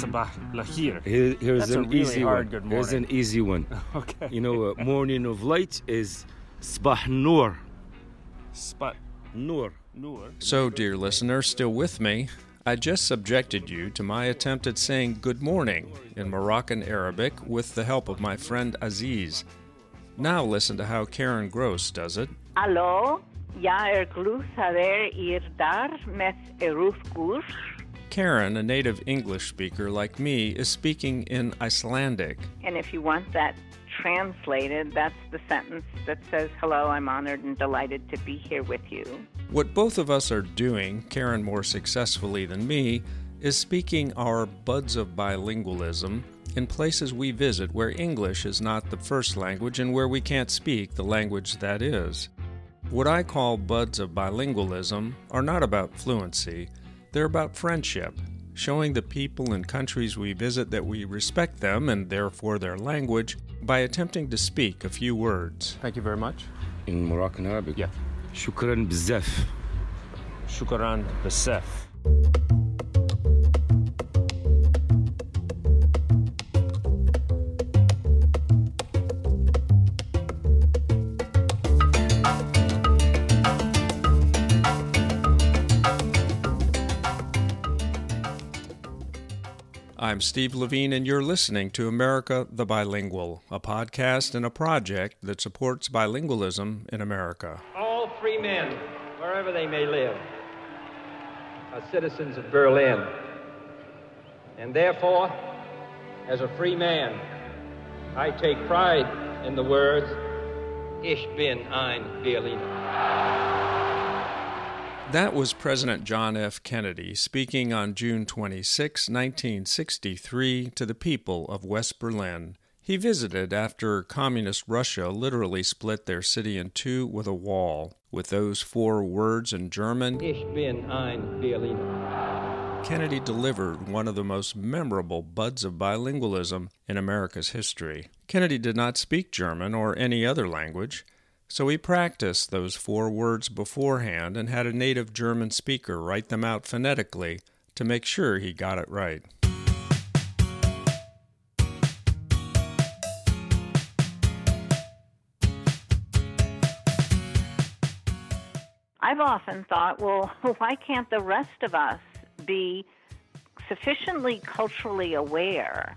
Sabah lahir. Here, here's That's a an really easy hard one. good Here's an easy one. Okay. You know, uh, morning of light is Sabah Noor. Spot Noor. Nur. So, dear listener, still with me? I just subjected you to my attempt at saying good morning in Moroccan Arabic with the help of my friend Aziz. Now listen to how Karen Gross does it. Allo, ja er glús haver ir dar met eruf gur. Karen, a native English speaker like me, is speaking in Icelandic. And if you want that translated, that's the sentence that says, Hello, I'm honored and delighted to be here with you. What both of us are doing, Karen more successfully than me, is speaking our buds of bilingualism in places we visit where English is not the first language and where we can't speak the language that is. What I call buds of bilingualism are not about fluency, they're about friendship, showing the people and countries we visit that we respect them and therefore their language by attempting to speak a few words. Thank you very much. In Moroccan Arabic. Yeah. Shukran bzaf. Shukran Basef. I'm Steve Leveen, and you're listening to America the Bilingual, a podcast and a project that supports bilingualism in America. All free men, wherever they may live, are citizens of Berlin. And therefore, as a free man, I take pride in the words, Ich bin ein Berliner. That was President John F. Kennedy speaking on June 26, 1963, to the people of West Berlin. He visited after Communist Russia literally split their city in two with a wall. With those four words in German, Ich bin ein Berliner. Kennedy delivered one of the most memorable buds of bilingualism in America's history. Kennedy did not speak German or any other language, so we practiced those four words beforehand and had a native German speaker write them out phonetically to make sure he got it right. I've often thought, well, why can't the rest of us be sufficiently culturally aware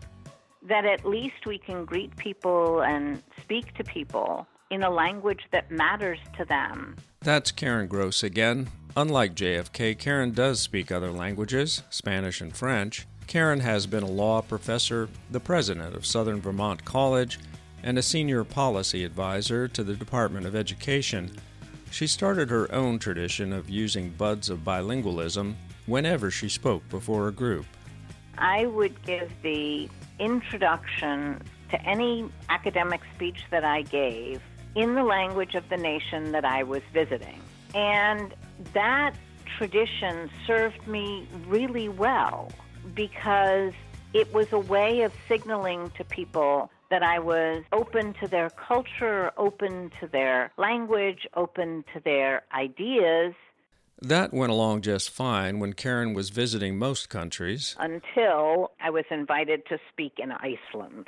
that at least we can greet people and speak to people in a language that matters to them? That's Karen Gross again. Unlike JFK, Karen does speak other languages, Spanish and French. Karen has been a law professor, the president of Southern Vermont College, and a senior policy advisor to the Department of Education. She started her own tradition of using buds of bilingualism whenever she spoke before a group. I would give the introduction to any academic speech that I gave in the language of the nation that I was visiting. And that tradition served me really well because it was a way of signaling to people that I was open to their culture, open to their language, open to their ideas That went along just fine when Karen was visiting most countries. until I was invited to speak in Iceland.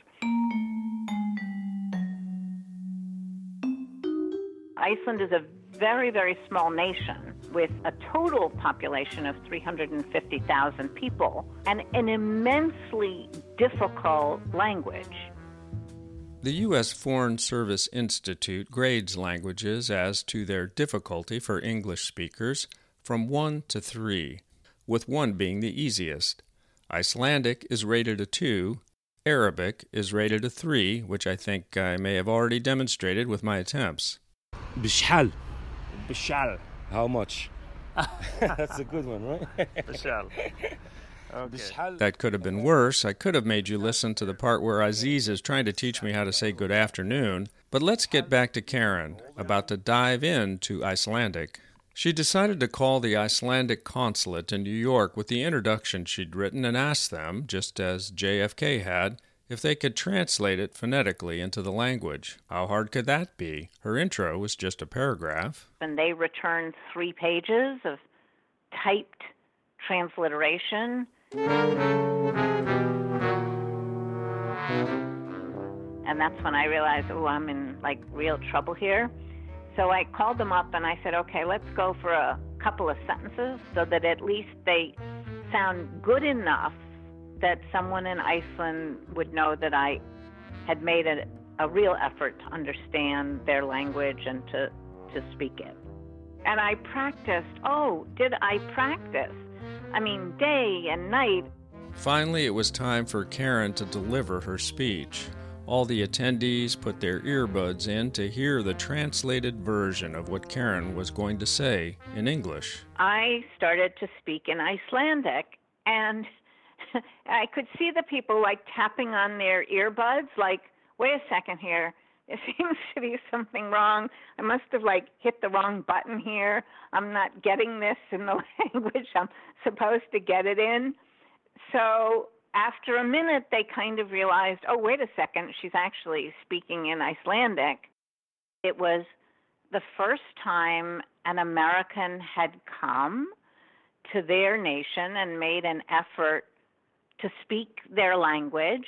Iceland is a very, very small nation with a total population of 350,000 people and an immensely difficult language. The U.S. Foreign Service Institute grades languages as to their difficulty for English speakers from 1 to 3, with 1 being the easiest. Icelandic is rated a 2, Arabic is rated a 3, which I think I may have already demonstrated with my attempts. Bishal. Bishal. How much? That's a good one, right? Bishal. Okay. Bishal. That could have been worse. I could have made you listen to the part where Aziz is trying to teach me how to say good afternoon. But let's get back to Karen, about to dive into Icelandic. She decided to call the Icelandic consulate in New York with the introduction she'd written and asked them, just as JFK had, if they could translate it phonetically into the language, how hard could that be? Her intro was just a paragraph. And they returned three pages of typed transliteration. And that's when I realized, oh, I'm in like real trouble here. So I called them up and I said, okay, let's go for a couple of sentences so that at least they sound good enough that someone in Iceland would know that I had made a, a real effort to understand their language and to, to speak it. And I practiced. Oh, did I practice? I mean, day and night. Finally, it was time for Karen to deliver her speech. All the attendees put their earbuds in to hear the translated version of what Karen was going to say in English. I started to speak in Icelandic, and I could see the people like tapping on their earbuds, like, wait a second here. There seems to be something wrong. I must have like hit the wrong button here. I'm not getting this in the language I'm supposed to get it in. So after a minute, they kind of realized, oh, wait a second, she's actually speaking in Icelandic. It was the first time an American had come to their nation and made an effort to speak their language,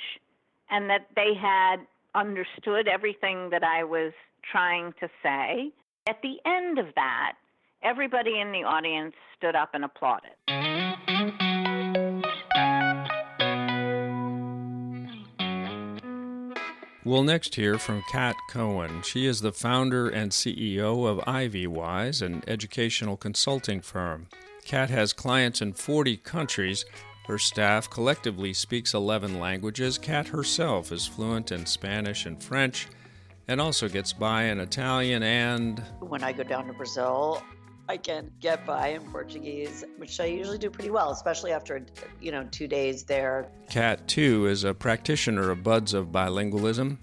and that they had understood everything that I was trying to say. At the end of that, everybody in the audience stood up and applauded. We'll next hear from Kat Cohen. She is the founder and CEO of IvyWise, an educational consulting firm. Kat has clients in 40 countries. Her staff collectively speaks 11 languages. Kat herself is fluent in Spanish and French and also gets by in Italian and. When I go down to Brazil, I can get by in Portuguese, which I usually do pretty well, especially after you know two days there. Kat too is a practitioner of buds of bilingualism.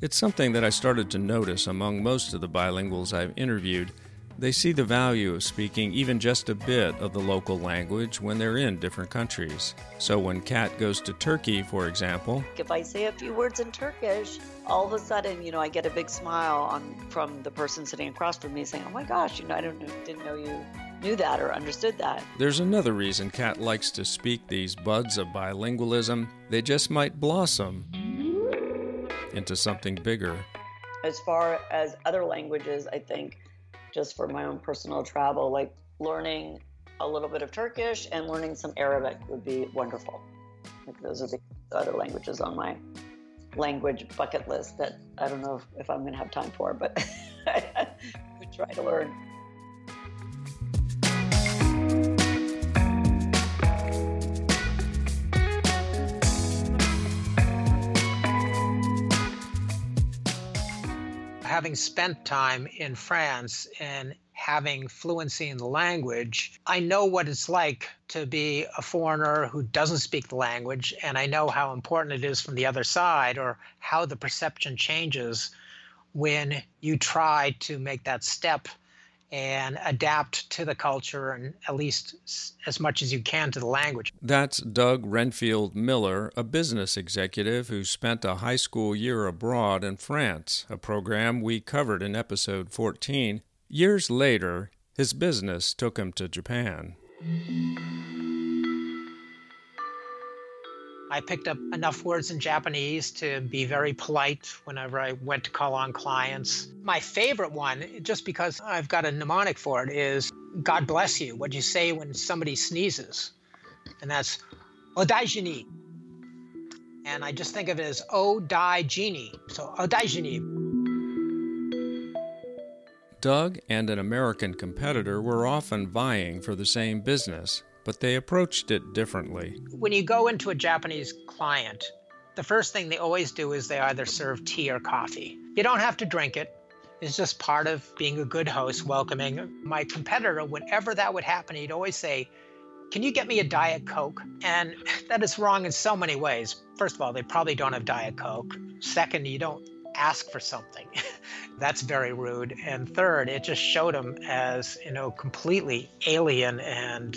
It's something that I started to notice among most of the bilinguals I've interviewed. They see the value of speaking even just a bit of the local language when they're in different countries. So when Kat goes to Turkey, for example, if I say a few words in Turkish, all of a sudden, you know, I get a big smile on from the person sitting across from me saying, "Oh my gosh, you know, I don't didn't know you knew that or understood that." There's another reason Kat likes to speak these buds of bilingualism. They just might blossom into something bigger. As far as other languages, I think just for my own personal travel, like learning a little bit of Turkish and learning some Arabic would be wonderful. Like those are the other languages on my language bucket list that I don't know if, if I'm going to have time for, but I would try to learn. Having spent time in France and having fluency in the language, I know what it's like to be a foreigner who doesn't speak the language, and I know how important it is from the other side or how the perception changes when you try to make that step and adapt to the culture and at least as much as you can to the language. That's Doug Renfield Miller, a business executive who spent a high school year abroad in France, a program we covered in episode 14. Years later, his business took him to Japan. I picked up enough words in Japanese to be very polite whenever I went to call on clients. My favorite one, just because I've got a mnemonic for it, is God bless you. What you say when somebody sneezes. And that's Odaijini. And I just think of it as Odaijini. So Odaijini. Doug and an American competitor were often vying for the same business but they approached it differently. When you go into a Japanese client, the first thing they always do is they either serve tea or coffee. You don't have to drink it. It's just part of being a good host, welcoming. My competitor, whenever that would happen, he'd always say, Can you get me a Diet Coke? And that is wrong in so many ways. First of all, they probably don't have Diet Coke. Second, you don't ask for something. That's very rude. And third, it just showed him as, you know, completely alien and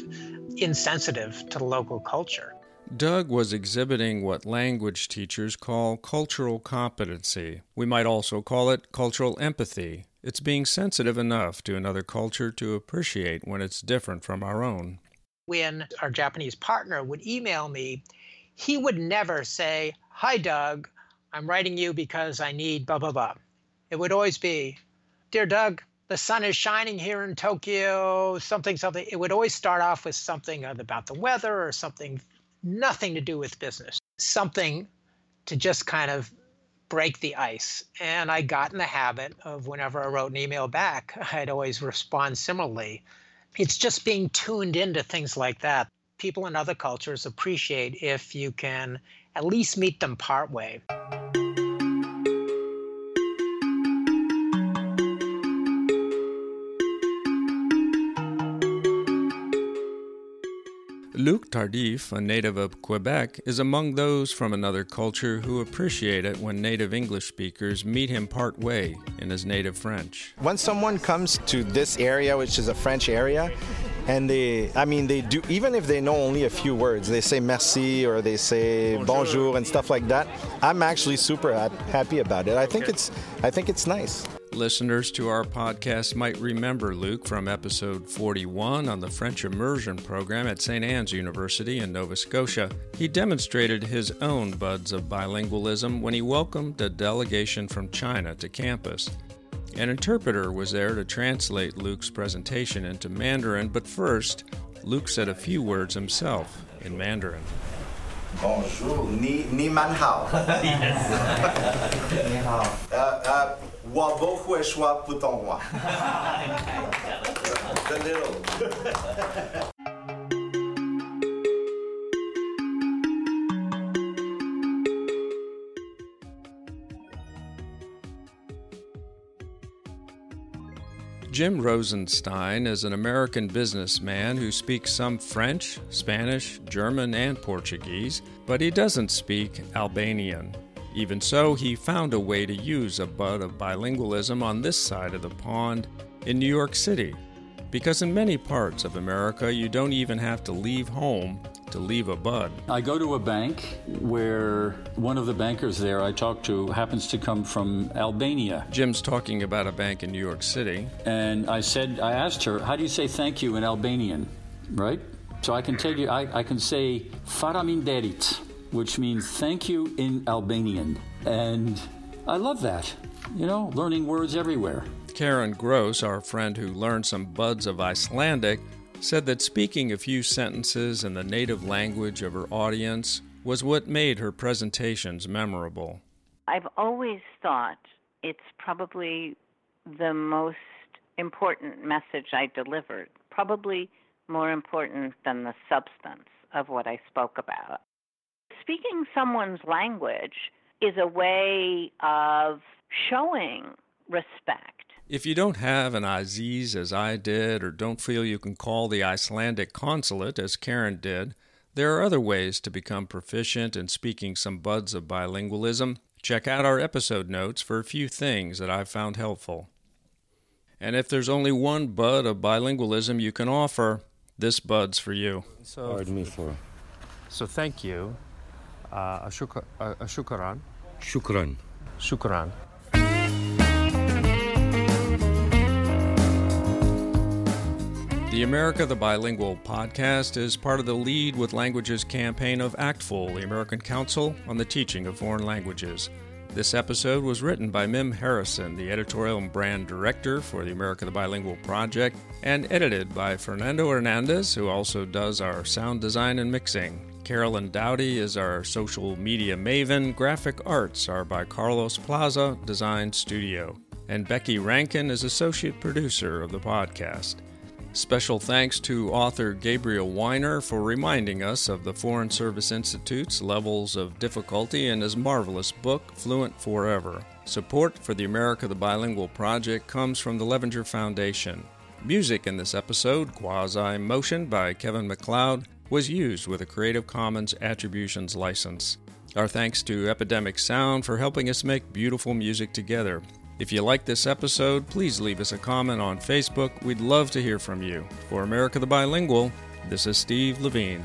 insensitive to the local culture. Doug was exhibiting what language teachers call cultural competency. We might also call it cultural empathy. It's being sensitive enough to another culture to appreciate when it's different from our own. When our Japanese partner would email me, he would never say, Hi, Doug, I'm writing you because I need blah, blah, blah. It would always be, Dear Doug, the sun is shining here in Tokyo, something, something. It would always start off with something about the weather or something, nothing to do with business, something to just kind of break the ice. And I got in the habit of whenever I wrote an email back, I'd always respond similarly. It's just being tuned into things like that. People in other cultures appreciate if you can at least meet them partway. Luc Tardif, a native of Quebec, is among those from another culture who appreciate it when native English speakers meet him part way in his native French. When someone comes to this area, which is a French area, and they, I mean, they do, even if they know only a few words, they say merci or they say bonjour, bonjour and stuff like that, I'm actually super happy about it. I think it's, I think it's nice. Listeners to our podcast might remember Luc from episode 41 on the French immersion program at St. Anne's University in Nova Scotia. He demonstrated his own buds of bilingualism when he welcomed a delegation from China to campus. An interpreter was there to translate Luc's presentation into Mandarin, but first, Luc said a few words himself in Mandarin. Bonjour, ni, ni man hao. yes. ni hao. Uh, uh, Putonghua. The little. Jim Rosenstein is an American businessman who speaks some French, Spanish, German, and Portuguese, but he doesn't speak Albanian. Even so, he found a way to use a bud of bilingualism on this side of the pond in New York City. Because in many parts of America, you don't even have to leave home to leave a bud. I go to a bank where one of the bankers there I talk to happens to come from Albania. Jim's talking about a bank in New York City. And I said, I asked her, how do you say thank you in Albanian? Right? So I can tell you, I, I can say faraminderit which means thank you in Albanian. And I love that, you know, learning words everywhere. Karen Gross, our friend who learned some buds of Icelandic, said that speaking a few sentences in the native language of her audience was what made her presentations memorable. I've always thought it's probably the most important message I delivered, probably more important than the substance of what I spoke about speaking someone's language is a way of showing respect. If you don't have an Aziz as I did, or don't feel you can call the Icelandic consulate as Karen did, there are other ways to become proficient in speaking some buds of bilingualism. Check out our episode notes for a few things that I've found helpful. And if there's only one bud of bilingualism you can offer, this bud's for you. So, Pardon me for. So thank you. Uh, shuk- uh, shukran. Shukran. Shukran. The America the Bilingual podcast is part of the Lead with Languages campaign of ACTFL, the American Council on the Teaching of Foreign Languages. This episode was written by Mim Harrison, the editorial and brand director for the America the Bilingual Project, and edited by Fernando Hernandez, who also does our sound design and mixing. Carolyn Dowdy is our social media maven. Graphic arts are by Carlos Plaza Design Studio. And Becky Rankin is associate producer of the podcast. Special thanks to author Gabriel Wyner for reminding us of the Foreign Service Institute's levels of difficulty in his marvelous book, Fluent Forever. Support for the America the Bilingual Project comes from the Levenger Foundation. Music in this episode, Quasi Motion by Kevin MacLeod, was used with a Creative Commons Attributions license. Our thanks to Epidemic Sound for helping us make beautiful music together. If you like this episode, please leave us a comment on Facebook. We'd love to hear from you. For America the Bilingual, this is Steve Leveen.